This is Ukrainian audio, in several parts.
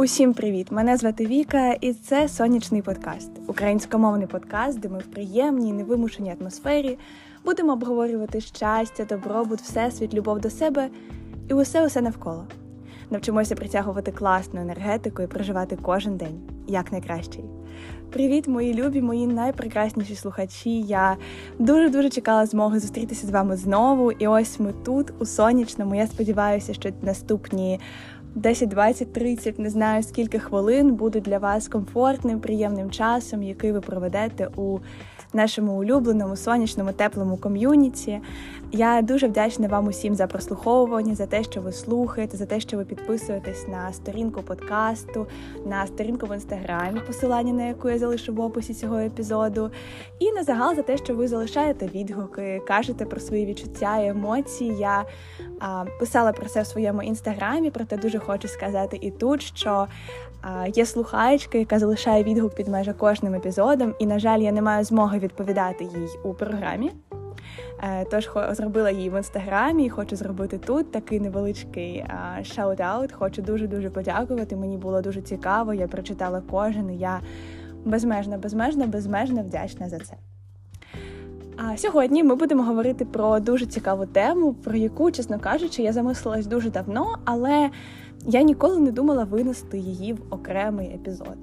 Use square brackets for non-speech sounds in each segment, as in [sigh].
Усім привіт! Мене звати Віка, і це сонячний подкаст, українськомовний подкаст, де ми в приємній, невимушеній атмосфері будемо обговорювати щастя, добробут, всесвіт, любов до себе і усе усе навколо. Навчимося притягувати класну енергетику і проживати кожен день як найкращий. Привіт, мої любі, мої найпрекрасніші слухачі. Я дуже дуже чекала змоги зустрітися з вами знову. І ось ми тут, у сонячному. Я сподіваюся, що наступні 10, 20, 30, не знаю скільки хвилин будуть для вас комфортним, приємним часом, який ви проведете у нашому улюбленому сонячному теплому ком'юніті. Я дуже вдячна вам усім за прослуховування, за те, що ви слухаєте, за те, що ви підписуєтесь на сторінку подкасту, на сторінку в інстаграмі, посилання на яку я залишу в описі цього епізоду. І на загал за те, що ви залишаєте відгуки, кажете про свої відчуття і емоції. Я а, писала про це в своєму інстаграмі, проте дуже хочу сказати і тут, що є слухачка, яка залишає відгук під майже кожним епізодом, і, на жаль, я не маю змоги відповідати їй у програмі. Е, тож зробила її в інстаграмі, і хочу зробити тут такий невеличкий шаут-аут. Хочу дуже дуже подякувати. Мені було дуже цікаво. Я прочитала кожен. і Я безмежно, безмежно, безмежно вдячна за це. А сьогодні ми будемо говорити про дуже цікаву тему, про яку, чесно кажучи, я замислилась дуже давно, але я ніколи не думала винести її в окремий епізод.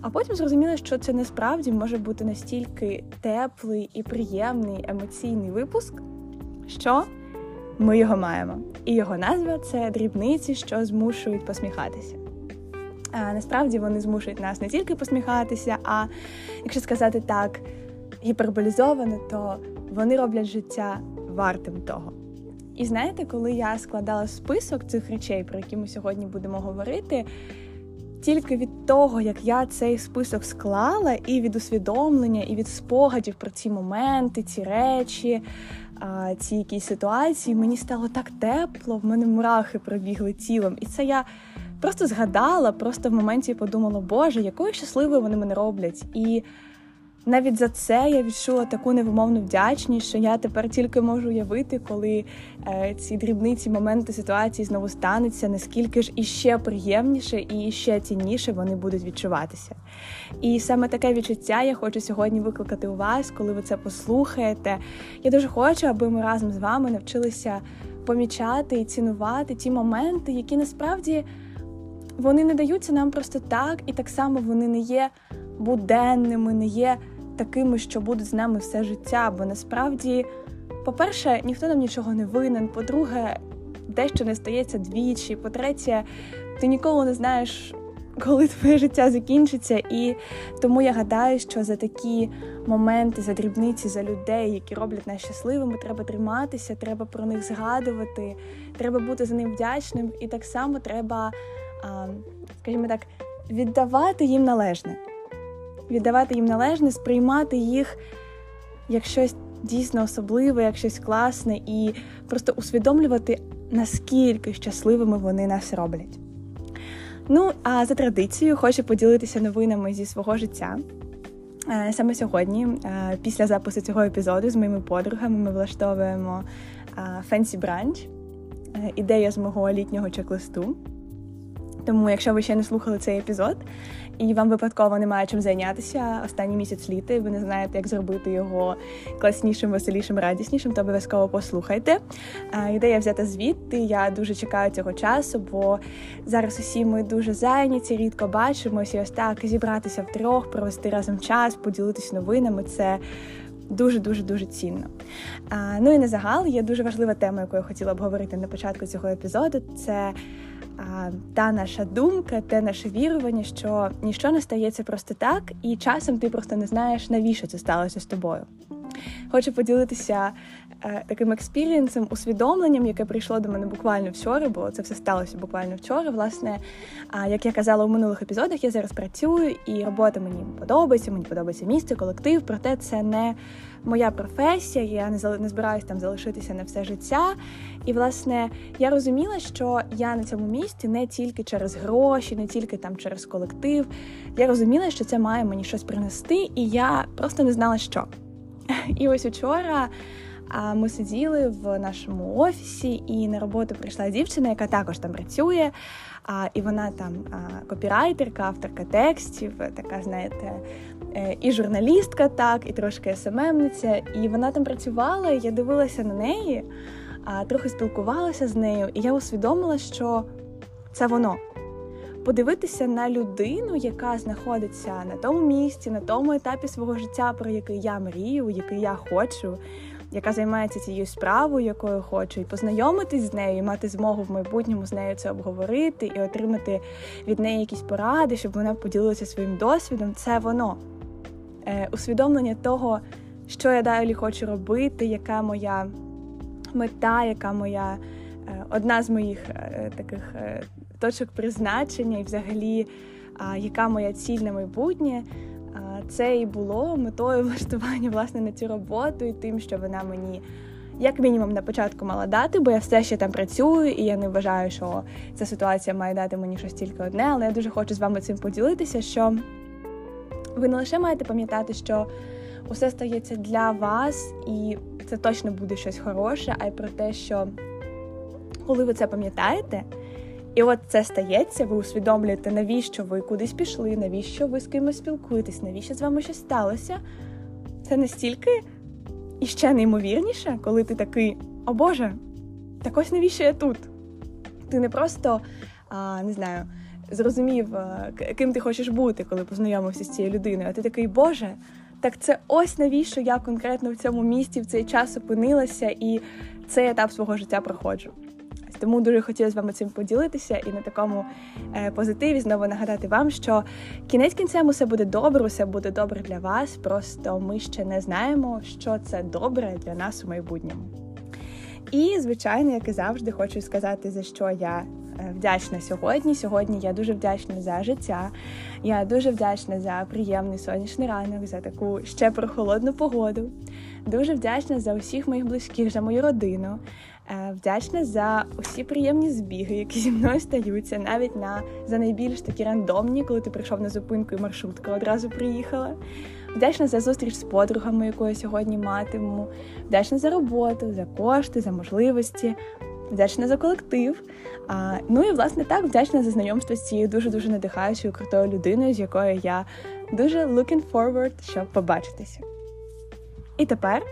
А потім зрозуміла, що це насправді може бути настільки теплий і приємний емоційний випуск, що ми його маємо. І його назва це дрібниці, що змушують посміхатися. А Насправді вони змушують нас не тільки посміхатися, а якщо сказати так гіперболізовано, то вони роблять життя вартим того. І знаєте, коли я складала список цих речей, про які ми сьогодні будемо говорити, тільки від того, як я цей список склала, і від усвідомлення, і від спогадів про ці моменти, ці речі, ці якісь ситуації, мені стало так тепло, в мене мурахи пробігли тілом. І це я просто згадала, просто в моменті подумала, Боже, якою щасливою вони мене роблять. І навіть за це я відчула таку невимовну вдячність, що я тепер тільки можу уявити, коли е, ці дрібниці, моменти ситуації знову стануться, наскільки ж іще приємніше і ще цінніше вони будуть відчуватися. І саме таке відчуття я хочу сьогодні викликати у вас, коли ви це послухаєте. Я дуже хочу, аби ми разом з вами навчилися помічати і цінувати ті моменти, які насправді вони не даються нам просто так, і так само вони не є буденними, не є такими, що будуть з нами все життя. Бо насправді, по-перше, ніхто нам нічого не винен. По-друге, дещо не стається двічі. По-третє, ти ніколи не знаєш, коли твоє життя закінчиться. І тому я гадаю, що за такі моменти, за дрібниці, за людей, які роблять нас щасливими, треба триматися, треба про них згадувати, треба бути за ним вдячним, і так само треба, скажімо так, віддавати їм належне віддавати їм належне, сприймати їх як щось дійсно особливе, як щось класне, і просто усвідомлювати, наскільки щасливими вони нас роблять. Ну, а за традицією хочу поділитися новинами зі свого життя. Е, саме сьогодні, е, після запису цього епізоду, з моїми подругами ми влаштовуємо фенсі бранч, ідея з мого літнього чек-листу. Тому, якщо ви ще не слухали цей епізод, і вам випадково немає чим зайнятися останній місяць літа, і ви не знаєте, як зробити його класнішим, веселішим, радіснішим, то обов'язково послухайте. Ідея взята звідти. Я дуже чекаю цього часу, бо зараз усі ми дуже зайняті, рідко бачимося. І ось так зібратися втрьох, провести разом час, поділитися новинами. Це дуже дуже дуже цінно. А, Ну і на загал є дуже важлива тема, яку я хотіла говорити на початку цього епізоду. Це та наша думка, те наше вірування, що ніщо не стається просто так, і часом ти просто не знаєш, навіщо це сталося з тобою. Хочу поділитися е, таким експірієнсом, усвідомленням, яке прийшло до мене буквально вчора, бо це все сталося буквально вчора. Власне, а як я казала у минулих епізодах, я зараз працюю, і робота мені подобається, мені подобається місце, колектив, проте це не моя професія, я не не збираюся там залишитися на все життя. І, власне, я розуміла, що я на цьому місці не тільки через гроші, не тільки там через колектив. Я розуміла, що це має мені щось принести, і я просто не знала, що. [laughs] І ось учора А ми сиділи в нашому офісі, і на роботу прийшла дівчина, яка також там працює. А, І вона там копірайтерка, авторка текстів, така, знаєте, е, і журналістка, так, і трошки СММниця. І вона там працювала, я дивилася на неї, а, трохи спілкувалася з нею, і я усвідомила, що це воно. Подивитися на людину, яка знаходиться на тому місці, на тому етапі свого життя, про який я мрію, який я хочу, яка займається цією справою, якою хочу, і познайомитись з нею, і мати змогу в майбутньому з нею це обговорити і отримати від неї якісь поради, щоб вона поділилася своїм досвідом. Це воно е, усвідомлення того, що я далі хочу робити, яка моя мета, яка моя е, одна з моїх е, таких е, точок призначення, і взагалі, яка моя ціль на майбутнє. Це і було метою [laughs] влаштування власне на цю роботу, і тим, що вона мені, як мінімум, на початку мала дати, бо я все ще там працюю, і я не вважаю, що ця ситуація має дати мені щось тільки одне, але я дуже хочу з вами цим поділитися, що ви не лише маєте пам'ятати, що усе стається для вас, і це точно буде щось хороше, а й про те, що коли ви це пам'ятаєте. І от це стається, ви усвідомлюєте, навіщо ви кудись пішли, навіщо ви з кимось спілкуєтесь, навіщо з вами щось сталося. Це настільки і ще неймовірніше, коли ти такий, о Боже, так ось навіщо я тут? Ти не просто а, не знаю, зрозумів, ким ти хочеш бути, коли познайомився з цією людиною, а ти такий, Боже, так це ось навіщо я конкретно в цьому місті в цей час опинилася і цей етап свого життя проходжу. Тому дуже хотіла з вами цим поділитися і на такому е, позитиві знову нагадати вам, що кінець кінцем усе буде добре, усе буде добре для вас. Просто ми ще не знаємо, що це добре для нас у майбутньому. І, звичайно, як і завжди, хочу сказати, за що я е, вдячна сьогодні. Сьогодні я дуже вдячна за життя. Я дуже вдячна за приємний сонячний ранок, за таку ще прохолодну погоду. Дуже вдячна за усіх моїх близьких, за мою родину. Е, вдячна за усі приємні збіги, які зі мною стаються, навіть на за найбільш такі рандомні, коли ти прийшов на зупинку і маршрутка одразу приїхала. Вдячна за зустріч з подругами, яку я сьогодні матиму. Вдячна за роботу, за кошти, за можливості. Вдячна за колектив. А, Ну і власне так вдячна за знайомство з цією дуже дуже надихаючою крутою людиною, з якою я дуже looking forward, щоб побачитися. І тепер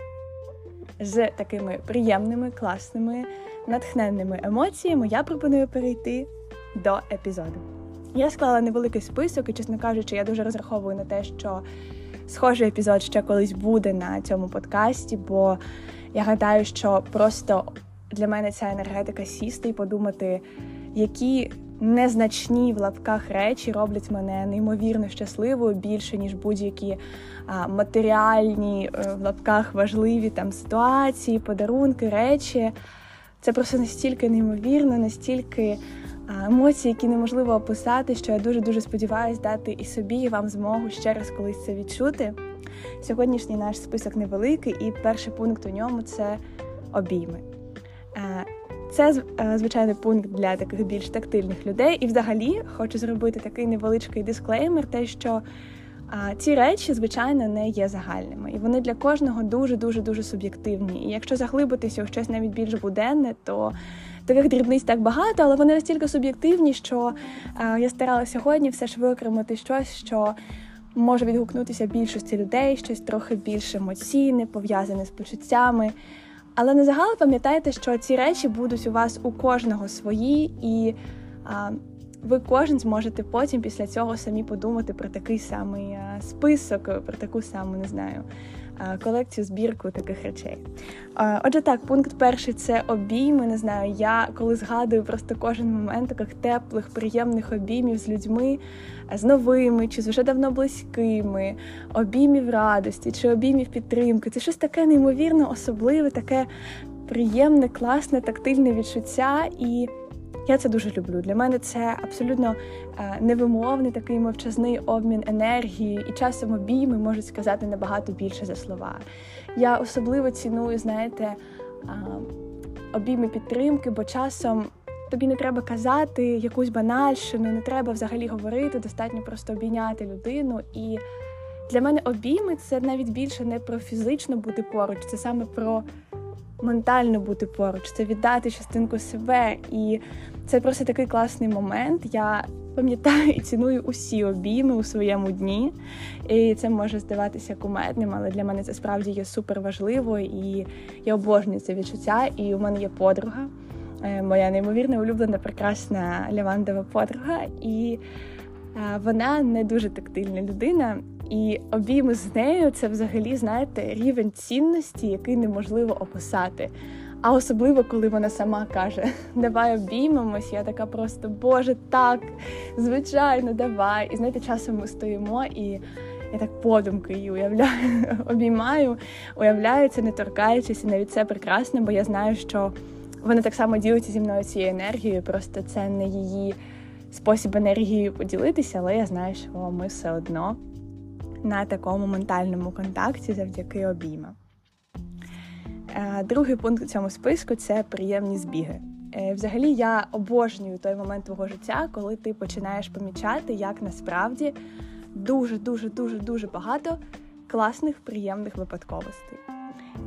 з такими приємними, класними, натхненними емоціями я пропоную перейти до епізоду. Я склала невеликий список, і, чесно кажучи, я дуже розраховую на те, що схожий епізод ще колись буде на цьому подкасті, бо я гадаю, що просто для мене ця енергетика сісти і подумати, які незначні в лапках речі роблять мене неймовірно щасливою більше ніж будь-які матеріальні е, в лапках важливі там ситуації, подарунки, речі. Це просто настільки неймовірно, настільки емоції, які неможливо описати, що я дуже дуже сподіваюся дати і собі, і вам змогу ще раз колись це відчути. Сьогоднішній наш список невеликий, і перший пункт у ньому це обійми. Е, це е, звичайний пункт для таких більш тактильних людей. І, взагалі, хочу зробити такий невеличкий дисклеймер, те, що а, ці речі, звичайно, не є загальними, і вони для кожного дуже дуже дуже суб'єктивні. І якщо заглибитися у щось навіть більш буденне, то таких дрібниць так багато, але вони настільки суб'єктивні, що а, я старалася сьогодні все ж виокремити щось, що може відгукнутися більшості людей, щось трохи більш емоційне, пов'язане з почуттями. Але на загал пам'ятайте, що ці речі будуть у вас у кожного свої, і а, ви кожен зможете потім після цього самі подумати про такий самий список, про таку саму, не знаю, колекцію збірку таких речей. Отже, так, пункт перший це обійми. Не знаю, я коли згадую просто кожен момент таких теплих, приємних обіймів з людьми, з новими чи з вже давно близькими, обіймів радості чи обіймів підтримки. Це щось таке неймовірно особливе, таке приємне, класне, тактильне відчуття і. Я це дуже люблю. Для мене це абсолютно е, невимовний такий мовчазний обмін енергії, і часом обійми можуть сказати набагато більше за слова. Я особливо ціную, знаєте, обійми підтримки, бо часом. Тобі не треба казати якусь банальщину, не треба взагалі говорити, достатньо просто обійняти людину. І для мене обійми це навіть більше не про фізично бути поруч, це саме про ментально бути поруч, це віддати частинку себе. І це просто такий класний момент. Я пам'ятаю і ціную усі обійми у своєму дні. І це може здаватися кумедним, але для мене це справді є супер важливо, і я обожнюю це відчуття. І у мене є подруга, е, моя неймовірна улюблена, прекрасна лявандова подруга. І е, вона не дуже тактильна людина. І обійми з нею це взагалі, знаєте, рівень цінності, який неможливо описати. А особливо, коли вона сама каже, давай обіймемось, я така просто, Боже, так, звичайно, давай. І знаєте, часом ми стоїмо і я так подумки її уявляю, [laughs] обіймаю, уявляю це, не торкаючись, і навіть це прекрасно, бо я знаю, що вона так само ділиться зі мною цією енергією, просто це не її спосіб енергією поділитися, але я знаю, що ми все одно на такому ментальному контакті завдяки обіймам. Е, другий пункт у цьому списку це приємні збіги. Е, взагалі, я обожнюю той момент твого життя, коли ти починаєш помічати, як насправді дуже, дуже, дуже, дуже багато класних, приємних випадковостей.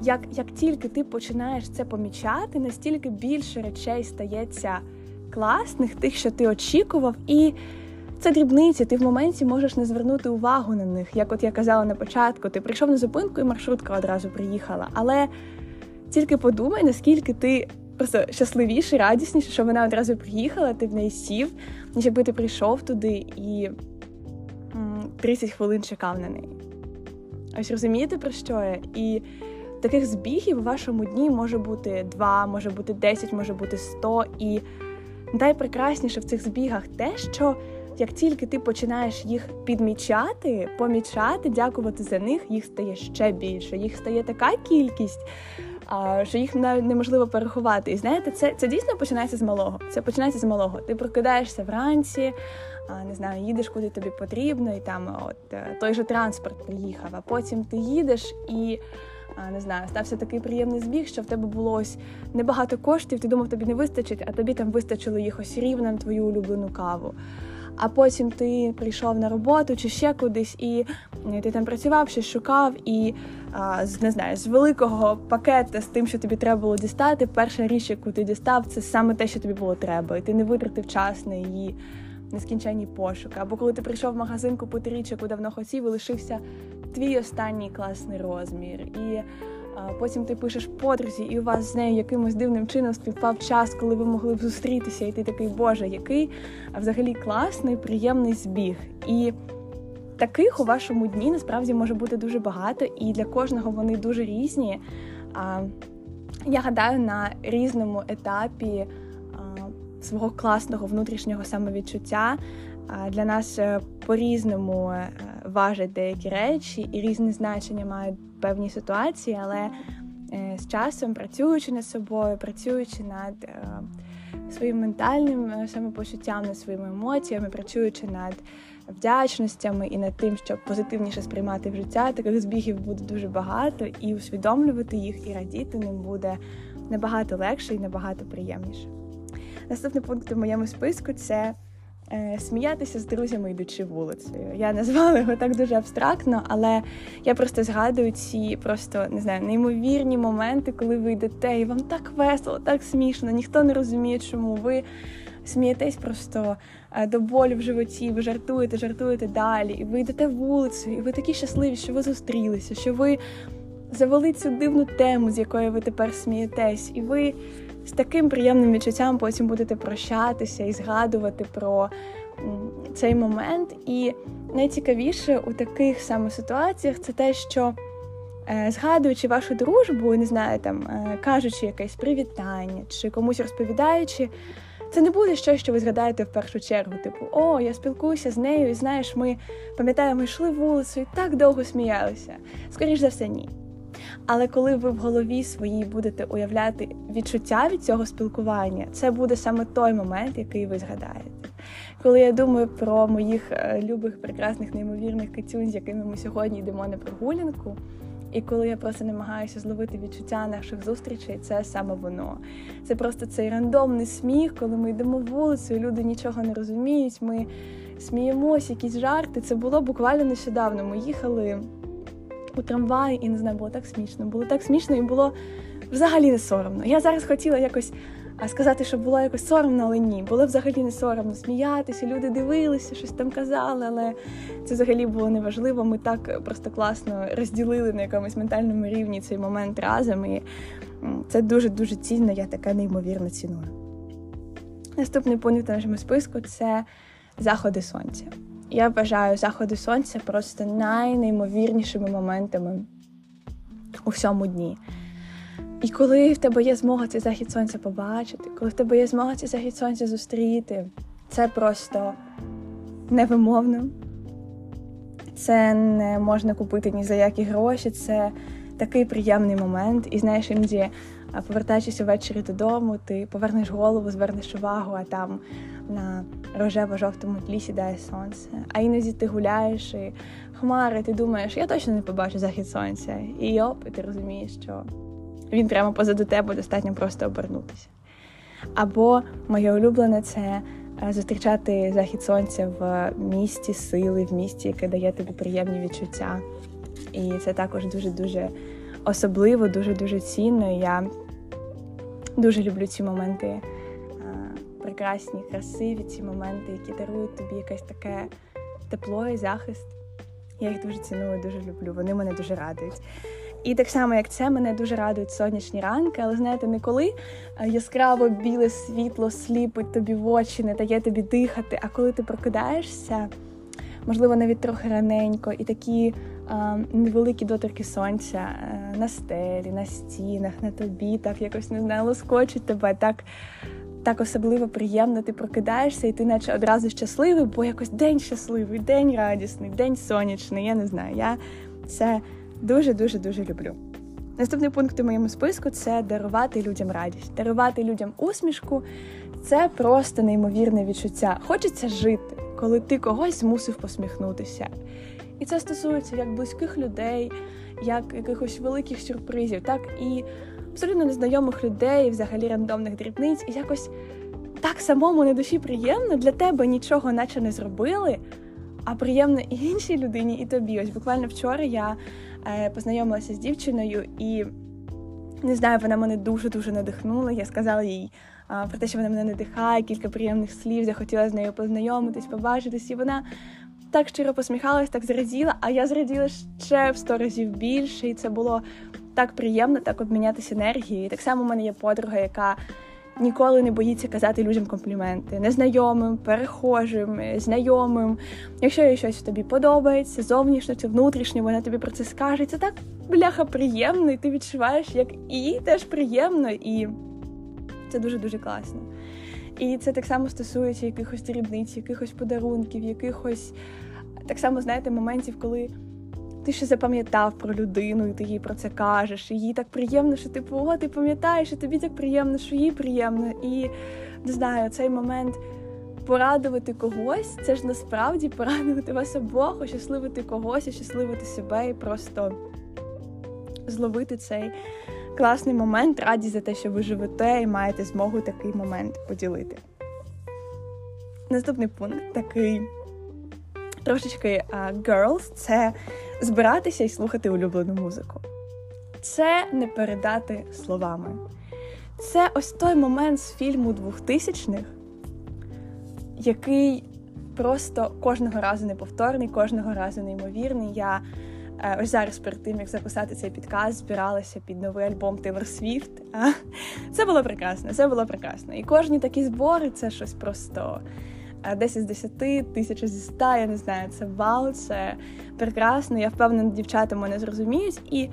Як як тільки ти починаєш це помічати, настільки більше речей стається класних, тих, що ти очікував, і це дрібниці, ти в моменті можеш не звернути увагу на них. Як от я казала на початку, ти прийшов на зупинку і маршрутка одразу приїхала. Але тільки подумай, наскільки ти просто щасливіший, радісніший, що вона одразу приїхала, ти в неї сів, ніж якби ти прийшов туди і 30 хвилин чекав на неї. Ось розумієте, про що я? І таких збігів у вашому дні може бути 2, може бути 10, може бути 100. І найпрекрасніше в цих збігах те, що як тільки ти починаєш їх підмічати, помічати, дякувати за них, їх стає ще більше. Їх стає така кількість, що їх неможливо переховати. І знаєте, це це дійсно починається з малого. Це починається з малого. Ти прокидаєшся вранці, не знаю, їдеш куди тобі потрібно, і там от е, той же транспорт приїхав. А потім ти їдеш і. Не знаю, стався такий приємний збіг, що в тебе було ось небагато коштів, ти думав, тобі не вистачить, а тобі там вистачило їх ось рівно на твою улюблену каву а потім ти прийшов на роботу чи ще кудись, і ти там працював, щось шукав, і не знаю, з великого пакета з тим, що тобі треба було дістати, перша річ, яку ти дістав, це саме те, що тобі було треба, і ти не витратив час на її нескінченні пошуки. Або коли ти прийшов в магазин купити річ, яку давно хотів, і лишився твій останній класний розмір. І Потім ти пишеш подрузі, і у вас з нею якимось дивним чином співпав час, коли ви могли б зустрітися, і ти такий, Боже, який взагалі класний, приємний збіг. І таких у вашому дні насправді може бути дуже багато, і для кожного вони дуже різні. Я гадаю, на різному етапі свого класного внутрішнього самовідчуття для нас е, по-різному е, важать деякі речі, і різне значення мають певні ситуації, але е, з часом працюючи над собою, працюючи над своїм ментальним самопочуттям, над своїми емоціями, працюючи над вдячностями і над тим, щоб позитивніше сприймати в життя, таких збігів буде дуже багато, і усвідомлювати їх і радіти ним буде набагато легше і набагато приємніше. Наступний пункт у моєму списку це Е, сміятися з друзями, йдучи вулицею. Я назвала його так дуже абстрактно, але я просто згадую ці просто не знаю неймовірні моменти, коли ви йдете, і вам так весело, так смішно, ніхто не розуміє, чому ви. Смієтесь просто е, до болю в животі, ви жартуєте, жартуєте далі, і ви йдете вулицю, і ви такі щасливі, що ви зустрілися, що ви завели цю дивну тему, з якої ви тепер смієтесь, і ви з таким приємним відчуттям потім будете прощатися і згадувати про цей момент. І найцікавіше у таких саме ситуаціях це те, що е, згадуючи вашу дружбу, не знаю, там е, кажучи якесь привітання чи комусь розповідаючи. Це не буде щось, що ви згадаєте в першу чергу. Типу, о, я спілкуюся з нею, і знаєш, ми пам'ятаємо, йшли вулицю і так довго сміялися. Скоріш за все, ні. Але коли ви в голові своїй будете уявляти відчуття від цього спілкування, це буде саме той момент, який ви згадаєте. Коли я думаю про моїх е, любих, прекрасних, неймовірних кицюнь, з якими ми сьогодні йдемо на прогулянку. І коли я просто намагаюся зловити відчуття наших зустрічей, це саме воно. Це просто цей рандомний сміх, коли ми йдемо вулицею, люди нічого не розуміють. Ми сміємося, якісь жарти. Це було буквально нещодавно. Ми їхали у трамваї, і не знаю, було так смішно. Було так смішно і було взагалі не соромно. Я зараз хотіла якось сказати, що було якось соромно, але ні. Було взагалі не соромно сміятися, люди дивилися, щось там казали, але це взагалі було неважливо. Ми так просто класно розділили на якомусь ментальному рівні цей момент разом. І це дуже-дуже цінно, я таке неймовірно ціную. Наступний пункт на нашому списку це заходи сонця. Я вважаю заходи сонця просто найнеймовірнішими моментами у всьому дні. І коли в тебе є змога цей захід сонця побачити, коли в тебе є змога цей захід сонця зустріти, це просто невимовно. Це не можна купити ні за які гроші. Це такий приємний момент. І знаєш, іноді, повертаючись ввечері додому, ти повернеш голову, звернеш увагу, а там на рожево-жовтому тлі сідає сонце. А іноді ти гуляєш і хмари, ти думаєш, я точно не побачу захід сонця. І оп, і ти розумієш, що він прямо позаду тебе достатньо просто обернутися. Або моє улюблене це е, зустрічати захід сонця в місті сили, в місті, яке дає тобі приємні відчуття. І це також дуже-дуже особливо, дуже-дуже цінно. Я дуже люблю ці моменти, прекрасні, красиві, ці моменти, які дарують тобі якесь таке тепло і захист. Я їх дуже ціную, дуже люблю. Вони мене дуже радують. І так само, як це, мене дуже радують сонячні ранки, але знаєте, не коли яскраво біле світло сліпить тобі в очі, не дає тобі дихати. А коли ти прокидаєшся, можливо, навіть трохи раненько, і такі а, невеликі доторки сонця а, е, на стелі, на стінах, на тобі, так якось не знаю, лоскочить тебе. так так особливо приємно, ти прокидаєшся, і ти наче одразу щасливий, бо якось день щасливий, день радісний, день сонячний. Я не знаю. Я це дуже-дуже дуже люблю. Наступний пункт у моєму списку це дарувати людям радість. Дарувати людям усмішку це просто неймовірне відчуття. Хочеться жити, коли ти когось змусив посміхнутися. І це стосується як близьких людей, як якихось великих сюрпризів, так і абсолютно незнайомих людей, взагалі рандомних дрібниць. І якось так самому на душі приємно для тебе нічого наче не зробили, а приємно і іншій людині, і тобі. Ось буквально вчора я Е, познайомилася з дівчиною, і не знаю, вона мене дуже-дуже надихнула. Я сказала їй про те, що вона мене надихає, кілька приємних слів, захотіла з нею познайомитись, побачитись, і вона. Так щиро посміхалась, так зраділа, а я зраділа ще в сто разів більше, і це було так приємно, так обмінятися енергією. І так само в мене є подруга, яка ніколи не боїться казати людям компліменти незнайомим, перехожим, знайомим. Якщо їй щось тобі подобається, зовнішньо чи внутрішньо, вона тобі про це скаже. Це так бляха приємно, і ти відчуваєш, як їй теж приємно, і це дуже-дуже класно. І це так само стосується якихось дрібниць, якихось подарунків, якихось так само, знаєте, моментів, коли ти ще запам'ятав про людину, і ти їй про це кажеш. І їй так приємно, що типу, о, ти пам'ятаєш, і тобі так приємно, що їй приємно. І не знаю, цей момент порадувати когось, це ж насправді порадувати вас обох, ощасливити когось, ощасливити себе і просто зловити цей класний момент, раді за те, що ви живете і маєте змогу такий момент поділити. Наступний пункт такий трошечки girls — це збиратися і слухати улюблену музику. Це не передати словами. Це ось той момент з фільму 2000-х, який просто кожного разу неповторний, кожного разу неймовірний. Я е, ось зараз перед тим, як записати цей підкаст, збиралася під новий альбом Taylor Swift. Це було прекрасно, це було прекрасно. І кожні такі збори це щось просто 10 з 10, тисяча зі 100, я не знаю, це вау, це прекрасно. Я впевнена, дівчата мене зрозуміють. І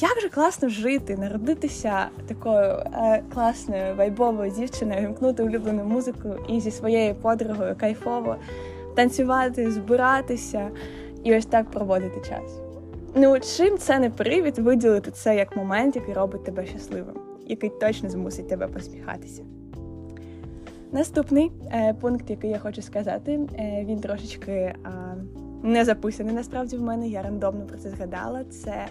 як же класно жити, народитися такою е, класною вайбовою дівчиною, вимкнути улюблену музику і зі своєю подругою кайфово танцювати, збиратися і ось так проводити час. Ну, чим це не привід виділити це як момент, який робить тебе щасливим, який точно змусить тебе посміхатися. Наступний е, пункт, який я хочу сказати, е, він трошечки е, не записаний насправді в мене. Я рандомно про це згадала. Це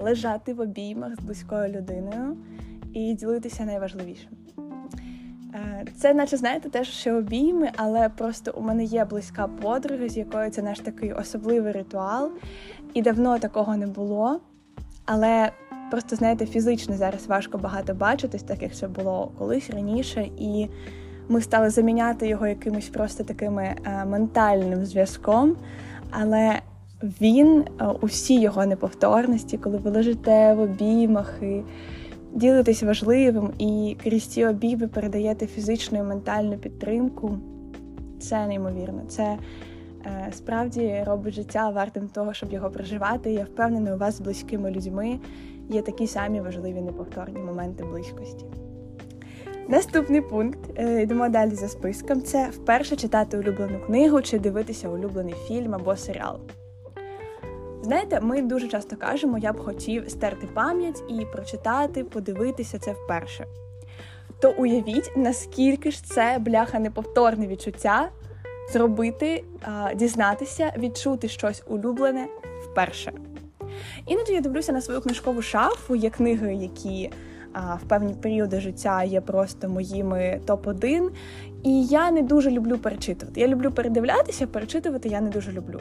лежати в обіймах з близькою людиною і ділитися найважливішим. Це, наче, знаєте, теж ще обійми, але просто у мене є близька подруга, з якою це наш такий особливий ритуал, і давно такого не було. Але просто знаєте, фізично зараз важко багато бачитись, так як це було колись раніше, і ми стали заміняти його якимось просто такими е, ментальним зв'язком. Але він е, усі його неповторності, коли ви лежите в обіймах і ділитесь важливим, і крізь ці обійми передаєте фізичну і ментальну підтримку. Це неймовірно. Це е, справді робить життя вартим того, щоб його проживати. Я впевнена, у вас з близькими людьми є такі самі важливі неповторні моменти близькості. Наступний пункт, е, йдемо далі за списком. Це вперше читати улюблену книгу чи дивитися улюблений фільм або серіал. Знаєте, ми дуже часто кажемо, я б хотів стерти пам'ять і прочитати, подивитися це вперше. То уявіть, наскільки ж це бляха неповторне відчуття зробити, дізнатися, відчути щось улюблене вперше. Іноді я дивлюся на свою книжкову шафу, є книги, які в певні періоди життя є просто моїми топ-1. І я не дуже люблю перечитувати. Я люблю передивлятися, перечитувати я не дуже люблю.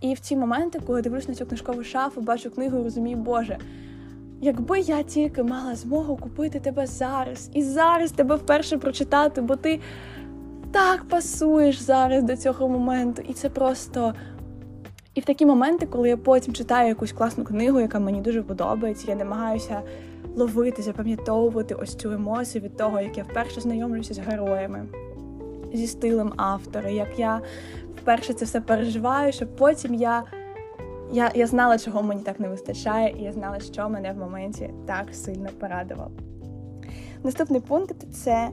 І в ці моменти, коли дивлюсь на цю книжкову шафу, бачу книгу, розумію, Боже. Якби я тільки мала змогу купити тебе зараз і зараз тебе вперше прочитати, бо ти так пасуєш зараз до цього моменту, і це просто. І в такі моменти, коли я потім читаю якусь класну книгу, яка мені дуже подобається, я намагаюся ловити, запам'ятовувати ось цю емоцію від того, як я вперше знайомлюся з героями, зі стилем автора, як я вперше це все переживаю, щоб потім я я, я знала, чого мені так не вистачає, і я знала, що мене в моменті так сильно порадувало. Наступний пункт це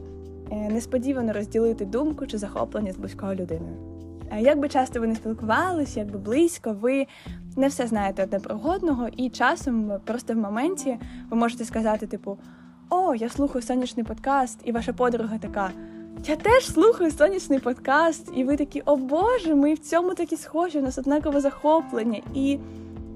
е, несподівано розділити думку чи захоплення з близькою людиною. Е, як би часто ви не спілкувалися, як би близько, ви не все знаєте одне про одного, і часом просто в моменті ви можете сказати, типу, о, я слухаю сонячний подкаст, і ваша подруга така. Я теж слухаю сонячний подкаст, і ви такі, о Боже, ми в цьому такі схожі, у нас однакове захоплення. І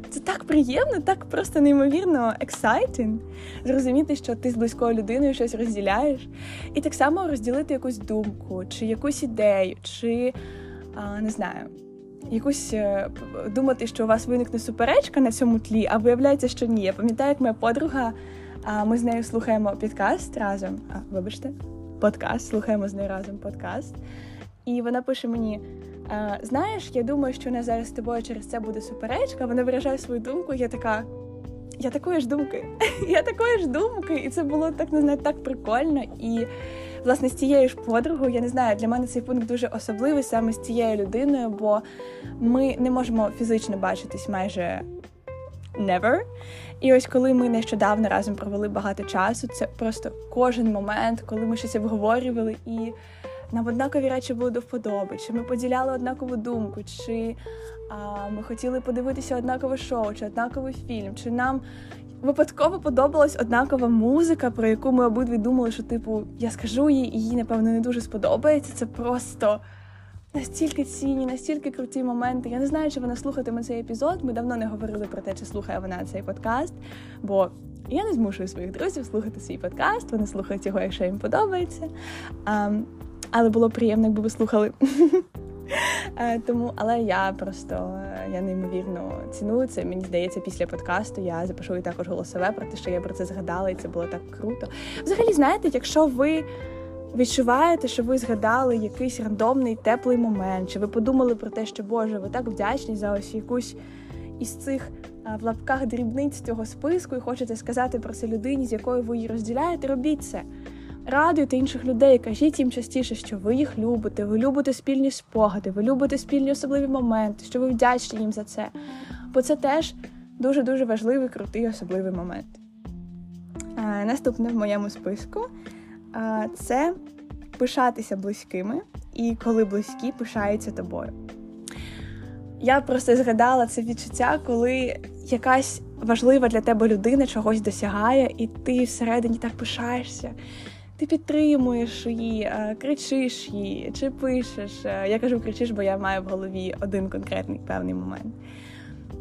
це так приємно, так просто неймовірно exciting зрозуміти, що ти з близькою людиною щось розділяєш. І так само розділити якусь думку, чи якусь ідею, чи а, не знаю. Якусь е, думати, що у вас виникне суперечка на цьому тлі, а виявляється, що ні. Я пам'ятаю, як моя подруга, а ми з нею слухаємо підкаст разом. А, вибачте подкаст, слухаємо з нею разом подкаст. І вона пише мені: знаєш, я думаю, що у нас зараз з тобою через це буде суперечка. Вона виражає свою думку. Я така. Я такої ж думки. [laughs] Я такої ж думки, і це було так не знаю, так прикольно. І власне з цією ж подругою, я не знаю, для мене цей пункт дуже особливий саме з цією людиною, бо ми не можемо фізично бачитись майже never. І ось коли ми нещодавно разом провели багато часу, це просто кожен момент, коли ми щось обговорювали, і нам однакові речі були до вподоби, чи ми поділяли однакову думку, чи а, ми хотіли подивитися однакове шоу, чи однаковий фільм, чи нам випадково подобалась однакова музика, про яку ми обидві думали, що типу я скажу їй, і їй напевно не дуже сподобається. Це просто настільки цінні, настільки круті моменти. Я не знаю, чи вона слухатиме цей епізод. Ми давно не говорили про те, чи слухає вона цей подкаст, бо я не змушую своїх друзів слухати свій подкаст. Вони слухають його, якщо їм подобається. А, але було приємно, якби ви слухали. [laughs] Е, тому, але я просто я неймовірно ціную це. Мені здається, після подкасту я запишу і також голосове про те, що я про це згадала, і це було так круто. Взагалі, знаєте, якщо ви відчуваєте, що ви згадали якийсь рандомний теплий момент, чи ви подумали про те, що Боже, ви так вдячні за ось якусь із цих в лапках дрібниць цього списку, і хочете сказати про це людині, з якою ви її розділяєте, робіть це. Радуйте інших людей, кажіть їм частіше, що ви їх любите, ви любите спільні спогади, ви любите спільні особливі моменти, що ви вдячні їм за це. Бо це теж дуже-дуже важливий, крутий, особливий момент. Наступне в моєму списку це пишатися близькими, і коли близькі пишаються тобою. Я просто згадала це відчуття, коли якась важлива для тебе людина чогось досягає, і ти всередині так пишаєшся. Ти підтримуєш її, кричиш її чи пишеш. Я кажу, кричиш, бо я маю в голові один конкретний певний момент.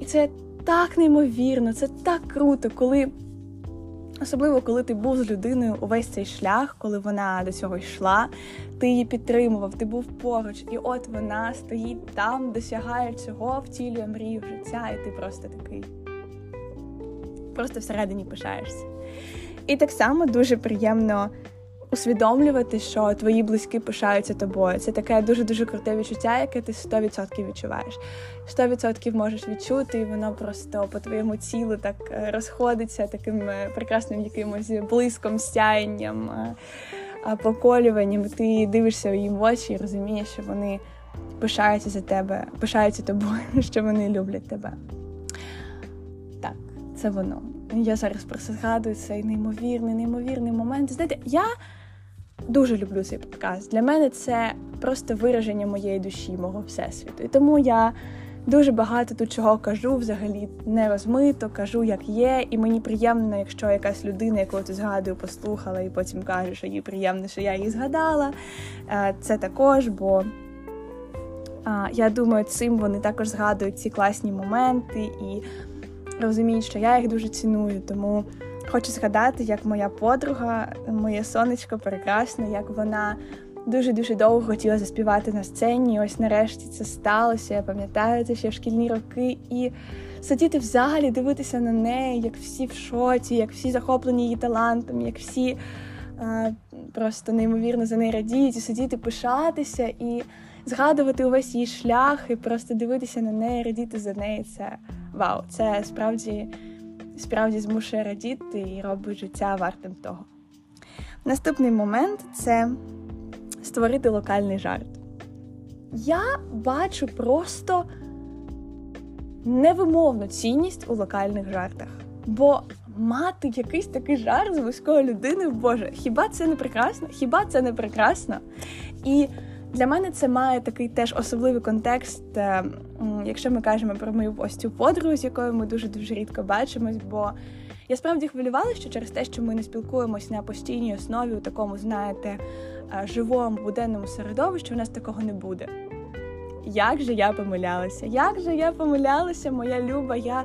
І це так неймовірно, це так круто, коли Особливо, коли ти був з людиною увесь цей шлях, коли вона до цього йшла, ти її підтримував, ти був поруч, і от вона стоїть там, досягає цього, втілює мрію життя, і ти просто такий. просто всередині пишаєшся. І так само дуже приємно усвідомлювати, що твої близькі пишаються тобою. Це таке дуже-дуже круте відчуття, яке ти 100% відчуваєш. 100% можеш відчути, і воно просто по твоєму тілу так е, розходиться таким е, прекрасним якимось блиском, сяєнням, е, поколюванням. Ти дивишся їм в очі і розумієш, що вони пишаються за тебе, пишаються тобою, [laughs] що вони люблять тебе. Так, це воно. Я зараз просто згадую цей неймовірний, неймовірний момент. Знаєте, я дуже люблю цей подкаст. Для мене це просто вираження моєї душі, мого всесвіту. І тому я дуже багато тут чого кажу, взагалі не розмито, кажу, як є. І мені приємно, якщо якась людина, яку ти згадую, послухала, і потім каже, що їй приємно, що я її згадала. Е, це також, бо. Я думаю, цим вони також згадують ці класні моменти і розуміють, що я їх дуже ціную. Тому хочу згадати, як моя подруга, моє сонечко прекрасне, як вона дуже-дуже довго хотіла заспівати на сцені. Ось нарешті це сталося. Я пам'ятаю це ще в шкільні роки. І сидіти в залі, дивитися на неї, як всі в шоці, як всі захоплені її талантом, як всі а, просто неймовірно за неї радіють, і сидіти, пишатися і згадувати увесь її шлях, і просто дивитися на неї, радіти за неї. Це вау, це справді справді змушує радіти і робить життя вартим того. Наступний момент це створити локальний жарт. Я бачу просто невимовну цінність у локальних жартах. Бо мати якийсь такий жарт з близькою людиною, Боже, хіба це не прекрасно? Хіба це не прекрасно? І для мене це має такий теж особливий контекст, е, якщо ми кажемо про мою ось цю подругу, з якою ми дуже дуже рідко бачимось. Бо я справді хвилювалася, що через те, що ми не спілкуємось на постійній основі, у такому, знаєте, е, живому буденному середовищі, у нас такого не буде. Як же я помилялася? Як же я помилялася, моя люба? Я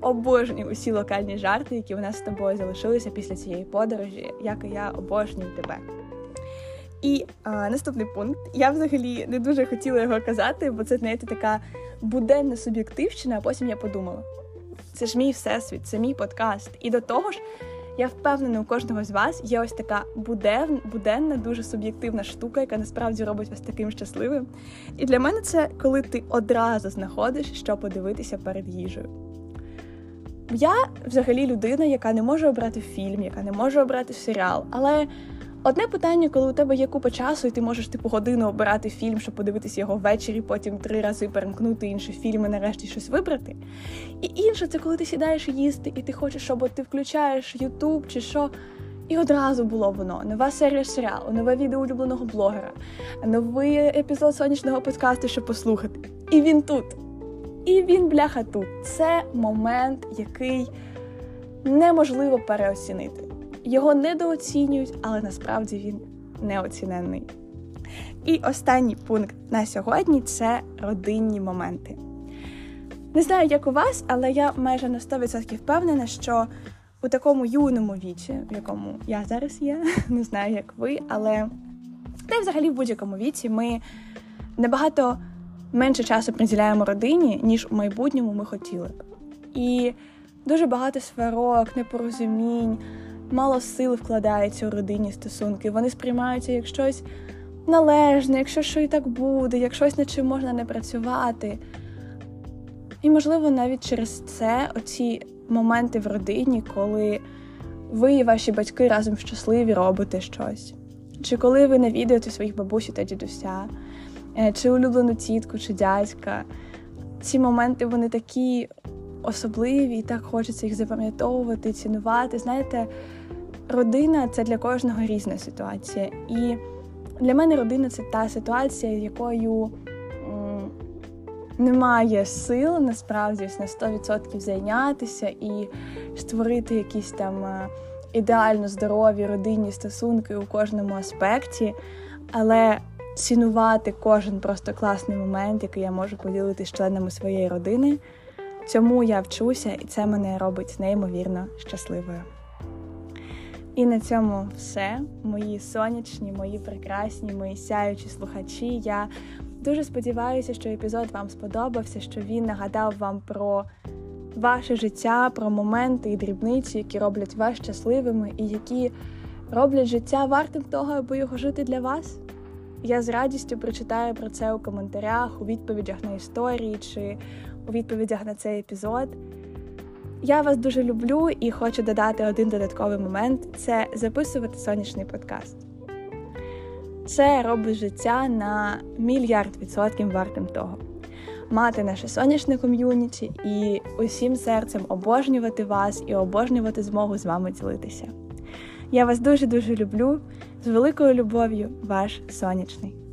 обожнюю усі локальні жарти, які у нас з тобою залишилися після цієї подорожі, як і я обожнюю тебе. І а, наступний пункт. Я взагалі не дуже хотіла його казати, бо це знаєте, така буденна суб'єктивщина, а потім я подумала: це ж мій всесвіт, це мій подкаст. І до того ж, я впевнена, у кожного з вас є ось така буден, буденна, дуже суб'єктивна штука, яка насправді робить вас таким щасливим. І для мене це коли ти одразу знаходиш, що подивитися перед їжею. Я взагалі людина, яка не може обрати фільм, яка не може обрати серіал, але. Одне питання, коли у тебе є купа часу, і ти можеш типу годину обирати фільм, щоб подивитися його ввечері, потім три рази перемкнути інші фільми, нарешті щось вибрати. І інше, це коли ти сідаєш їсти, і ти хочеш, щоб ти включаєш Ютуб чи що. І одразу було воно нова серія серіалу, нове відео улюбленого блогера, новий епізод сонячного подкасту, щоб послухати. І він тут. І він, бляха, тут. Це момент, який неможливо переоцінити. Його недооцінюють, але насправді він неоцінений. І останній пункт на сьогодні це родинні моменти. Не знаю, як у вас, але я майже на 100% впевнена, що у такому юному віці, в якому я зараз є, [laughs] не знаю, як ви, але та й взагалі в будь-якому віці ми набагато менше часу приділяємо родині, ніж у майбутньому ми хотіли б. І дуже багато сварок, непорозумінь мало сил вкладається у родинні стосунки. Вони сприймаються як щось належне, якщо що і так буде, як щось над чим можна не працювати. І, можливо, навіть через це оці моменти в родині, коли ви і ваші батьки разом щасливі робите щось. Чи коли ви навідуєте своїх бабусі та дідуся, е, чи улюблену тітку, чи дядька. Ці моменти вони такі особливі, і так хочеться їх запам'ятовувати, цінувати. Знаєте, родина це для кожного різна ситуація. І для мене родина це та ситуація, якою м, немає сил насправді на 100% зайнятися і створити якісь там е, ідеально здорові родинні стосунки у кожному аспекті, але цінувати кожен просто класний момент, який я можу поділити з членами своєї родини. Цьому я вчуся, і це мене робить неймовірно щасливою. І на цьому все. Мої сонячні, мої прекрасні, мої сяючі слухачі. Я дуже сподіваюся, що епізод вам сподобався, що він нагадав вам про ваше життя, про моменти і дрібниці, які роблять вас щасливими і які роблять життя вартим того, аби його жити для вас. Я з радістю прочитаю про це у коментарях, у відповідях на історії чи у відповідях на цей епізод. Я вас дуже люблю і хочу додати один додатковий момент це записувати сонячний подкаст. Це робить життя на мільярд відсотків вартим того. Мати наше сонячне ком'юніті і усім серцем обожнювати вас і обожнювати змогу з вами ділитися. Я вас дуже-дуже люблю. З великою любов'ю, ваш сонячний.